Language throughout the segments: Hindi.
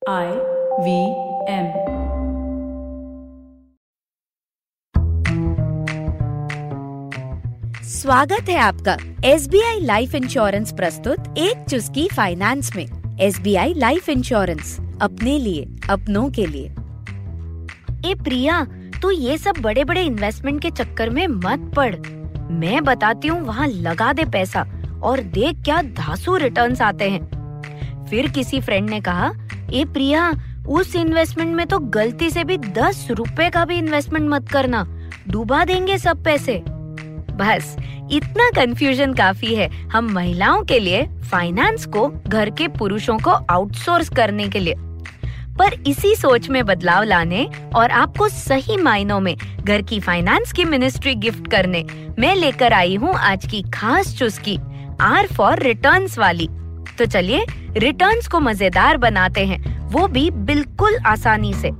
I वी एम स्वागत है आपका S B I life insurance प्रस्तुत एक चुस्की फाइनेंस में। S B I life insurance अपने लिए, अपनों के लिए। ए प्रिया, तू ये सब बड़े बड़े इन्वेस्टमेंट के चक्कर में मत पड़ मैं बताती हूँ, वहाँ लगा दे पैसा और देख क्या धासु रिटर्न्स आते हैं। फिर किसी फ्रेंड ने कहा ए प्रिया, उस इन्वेस्टमेंट में तो गलती से भी दस रुपए का भी इन्वेस्टमेंट मत करना। डूबा देंगे सब पैसे। बस, इतना कंफ्यूजन काफ़ी है। हम महिलाओं के लिए फाइनेंस को, घर के पुरुषों को आउटसोर्स करने के लिए। पर इसी सोच में बदलाव लाने और आपको सही मायनों में घर की फाइनेंस की मिनिस्ट्री गिफ्ट करने, मैं लेकर आई हूँ आज की खास चुस्की आर फॉर रिटर्न्स वाली। तो चलिए रिटर्न्स को मज़ेदार बनाते हैं। वो भी बिल्कुल आसानी से।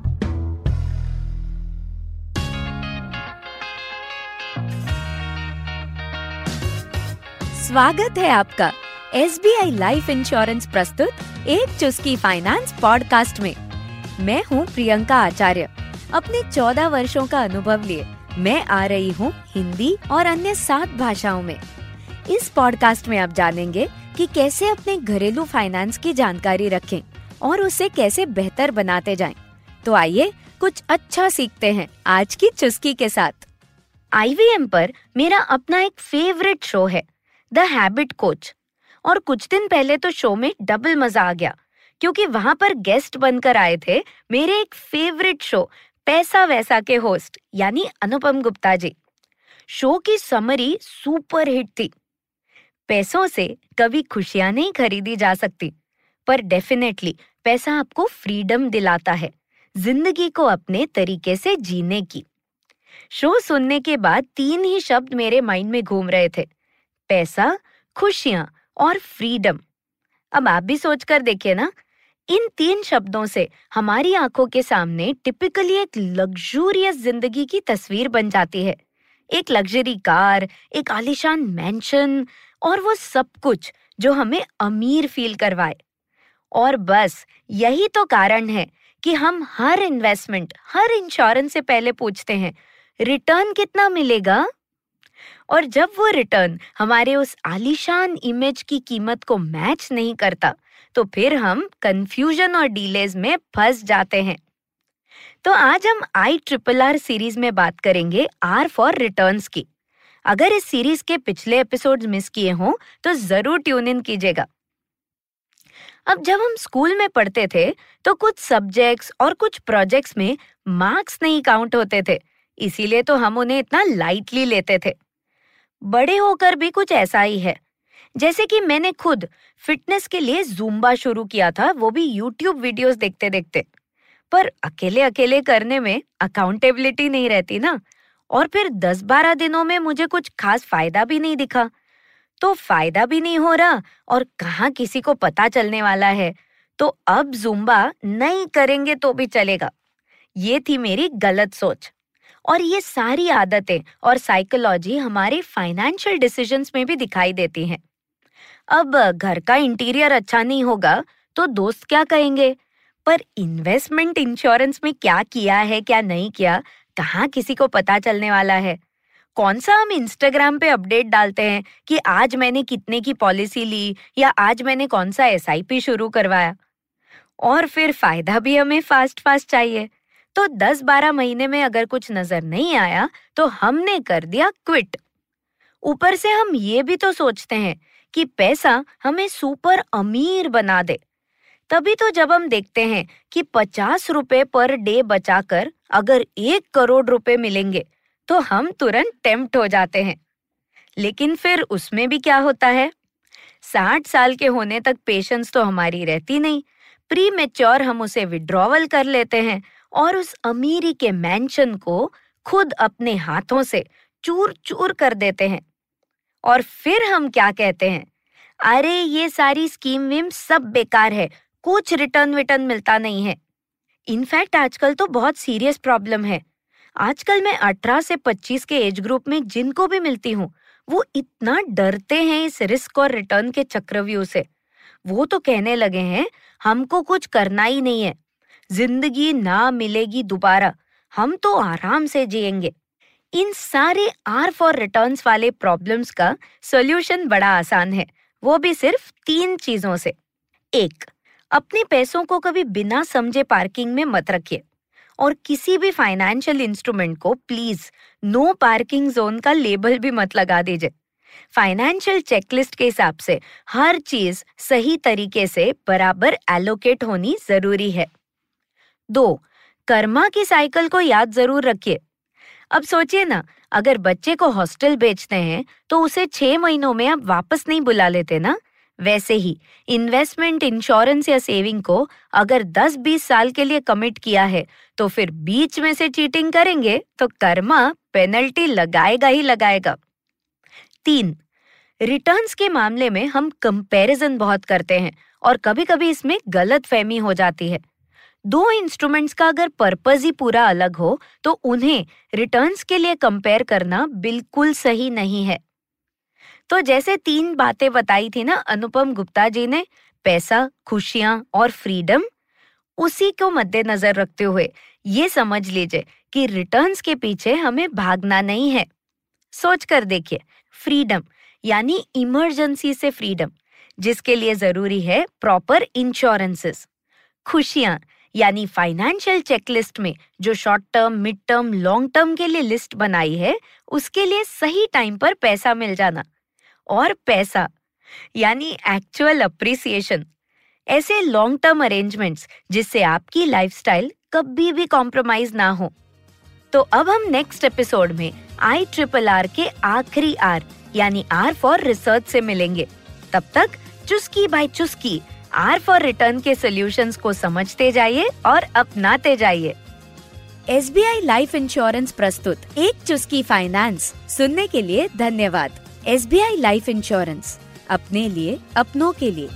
स्वागत है आपका S B I life insurance प्रस्तुत एक चुस्की फाइनेंस पॉडकास्ट में। मैं हूँ प्रियंका आचार्य। अपने चौदह वर्षों का अनुभव लिए मैं आ रही हूँ हिंदी और अन्य सात भाषाओं में। इस पॉडकास्ट में आप जानेंगे कि कैसे अपने घरेलू फाइनेंस की जानकारी रखें। और उसे कैसे बेहतर बनाते जाएँ। तो आइए कुछ अच्छा सीखते हैं आज की चुस्की के साथ। आईवीएम पर मेरा अपना एक फेवरेट शो है द हैबिट कोच और कुछ दिन पहले तो शो में डबल मज़ा आ गया, क्योंकि वहाँ पर गेस्ट बनकर आए थे मेरे एक फेवरेट शो पैसा वैसा के होस्ट यानी अनुपम गुप्ता जी। शो की समरी सुपर हिट थी। पैसों से कभी खुशियाँ नहीं खरीदी जा सकती, पर डेफिनेटली पैसा आपको फ्रीडम दिलाता है, ज़िंदगी को अपने तरीके से जीने की। शो सुनने के बाद तीन ही शब्द मेरे माइंड में घूम रहे थे, पैसा, खुशियाँ और फ्रीडम अब आप भी सोच कर देखिए ना, इन तीन शब्दों से हमारी आँखों के सामने टिपिकली एक लग्जूरियस ज़िंदगी की तस्वीर बन जाती है। एक लग्जरी कार एक आलिशान मैंशन और वो सब कुछ जो हमें अमीर फील करवाए। और बस, यही तो कारण है कि हम हर इन्वेस्टमेंट हर इंश्योरेंस से पहले पूछते हैं रिटर्न कितना मिलेगा? और जब वो रिटर्न हमारे उस आलीशान इमेज की कीमत को मैच नहीं करता तो फिर हम कंफ्यूजन और डीलेज में फंस जाते हैं। तो आज हम आई ट्रिपल आर सीरीज़ में बात करेंगे आर फॉर रिटर्न्स की। अगर इस सीरीज़ के पिछले एपिसोड्स मिस किए हों तो ज़रूर ट्यून इन कीजिएगा। अब जब हम स्कूल में पढ़ते थे तो कुछ सब्जेक्ट्स और कुछ प्रोजेक्ट्स में मार्क्स नहीं काउंट होते थे। इसीलिए तो हम उन्हें इतना लाइटली लेते थे। बड़े होकर भी कुछ ऐसा ही है। जैसे कि मैंने खुद फिटनेस के लिए जूम्बा शुरू किया था, वो भी यूट्यूब वीडियोस देखते देखते पर अकेले अकेले करने में अकाउंटेबिलिटी नहीं रहती ना। और फिर दस बारह दिनों में मुझे कुछ खास फ़ायदा भी नहीं दिखा। तो फ़ायदा भी नहीं हो रहा और कहाँ किसी को पता चलने वाला है। तो अब जुम्बा नहीं करेंगे तो भी चलेगा। ये थी मेरी गलत सोच। और ये सारी आदतें और साइकोलॉजी हमारे फाइनेंशियल डिसीजंस में भी दिखाई देती हैं। अब घर का इंटीरियर अच्छा नहीं होगा तो दोस्त क्या कहेंगे? पर इन्वेस्टमेंट इंश्योरेंस में क्या किया है, क्या नहीं किया, कहाँ किसी को पता चलने वाला है? कौन सा हम इंस्टाग्राम पे अपडेट डालते हैं कि आज मैंने कितने की पॉलिसी ली या आज मैंने कौन सा एसआईपी शुरू करवाया? और फिर फ़ायदा भी हमें फास्ट फास्ट चाहिए। तो 10-12 महीने में अगर कुछ नज़र नहीं आया तो हमने कर दिया क्विट ऊपर से हम ये भी तो सोचते हैं कि पैसा हमें सुपर अमीर बना दे। तभी तो जब हम देखते हैं कि पचास रुपए पर डे बचाकर अगर एक करोड़ रुपए मिलेंगे तो हम तुरंत टेम्प्ट हो जाते हैं। लेकिन फिर उसमें भी क्या होता है? साठ साल के होने तक पेशेंस तो हमारी रहती नहीं। प्री मेच्योर हम उसे विड्रॉवल कर लेते हैं और उस अमीरी के मैंशन को खुद अपने हाथों से चूर चूर कर देते हैं। और फिर हम क्या कहते हैं? अरे, ये सारी स्कीम विम सब बेकार है। कुछ रिटर्न विटर्न मिलता नहीं है। इनफैक्ट आजकल तो बहुत सीरियस प्रॉब्लम है। आजकल मैं 18 से 25 के एज ग्रुप में जिनको भी मिलती हूँ, वो इतना डरते हैं इस रिस्क और रिटर्न के चक्रव्यूह से। वो तो कहने लगे हैं, हमको कुछ करना ही नहीं है। ज़िंदगी ना मिलेगी दोबारा। हम तो आराम से जिएँगे। इन सारे आर फॉर रिटर्न्स वाले प्रॉब्लम्स का सॉल्यूशन बड़ा आसान है, वो भी सिर्फ़ तीन चीज़ों से। एक, अपने पैसों को कभी बिना समझे पार्किंग में मत रखिए। और किसी भी फाइनेंशियल इंस्ट्रूमेंट को प्लीज़ नो पार्किंग जोन का लेबल भी मत लगा दीजिए। फाइनेंशियल चेकलिस्ट के हिसाब से हर चीज़ सही तरीके से बराबर एलोकेट होनी ज़रूरी है। दो, कर्मा की साइकिल को याद ज़रूर रखिए। अब सोचिए ना, अगर बच्चे को हॉस्टल बेचते हैं तो उसे छह महीनों में आप वापस नहीं बुला लेते ना? वैसे ही इन्वेस्टमेंट इंश्योरेंस या सेविंग को अगर 10-20 साल के लिए कमिट किया है तो फिर बीच में से चीटिंग करेंगे तो कर्मा पेनल्टी लगाएगा ही लगाएगा। तीन रिटर्न्स के मामले में हम कंपैरिजन बहुत करते हैं और कभी-कभी इसमें गलत फहमी हो जाती है। दो इंस्ट्रूमेंट्स का अगर पर्पज ही पूरा अलग हो तो उन्हें रिटर्न्स के लिए कंपेयर करना बिल्कुल सही नहीं है। तो जैसे तीन बातें बताई थी ना अनुपम गुप्ता जी ने, पैसा, खुशियाँ और फ्रीडम, उसी को मद्देनजर रखते हुए ये समझ लीजिए कि रिटर्न्स के पीछे हमें भागना नहीं है। सोच कर देखिए, फ्रीडम यानी इमरजेंसी से फ्रीडम, जिसके लिए ज़रूरी है प्रॉपर इंश्योरेंसेस। खुशियाँ यानी फाइनेंशियल चेकलिस्ट में जो short term, mid term, long term के लिए लिस्ट बनाई है, उसके लिए सही टाइम पर पैसा मिल जाना। और पैसा, यानी एक्चुअल अप्रिसिएशन ऐसे लॉन्ग टर्म अरेंजमेंट्स जिससे आपकी लाइफस्टाइल कभी भी कॉम्प्रोमाइज ना हो। तो अब हम नेक्स्ट एपिसोड में आई ट्रिपल आर के आखिरी आर यानी आर फॉर रिसर्च से मिलेंगे। तब तक चुस्की बाय चुस्की आर फॉर रिटर्न के सोल्यूशंस को समझते जाइए और अपनाते जाइए। S B I life insurance प्रस्तुत एक चुस्की फाइनेंस सुनने के लिए धन्यवाद। S B I life insurance अपने लिए अपनों के लिए।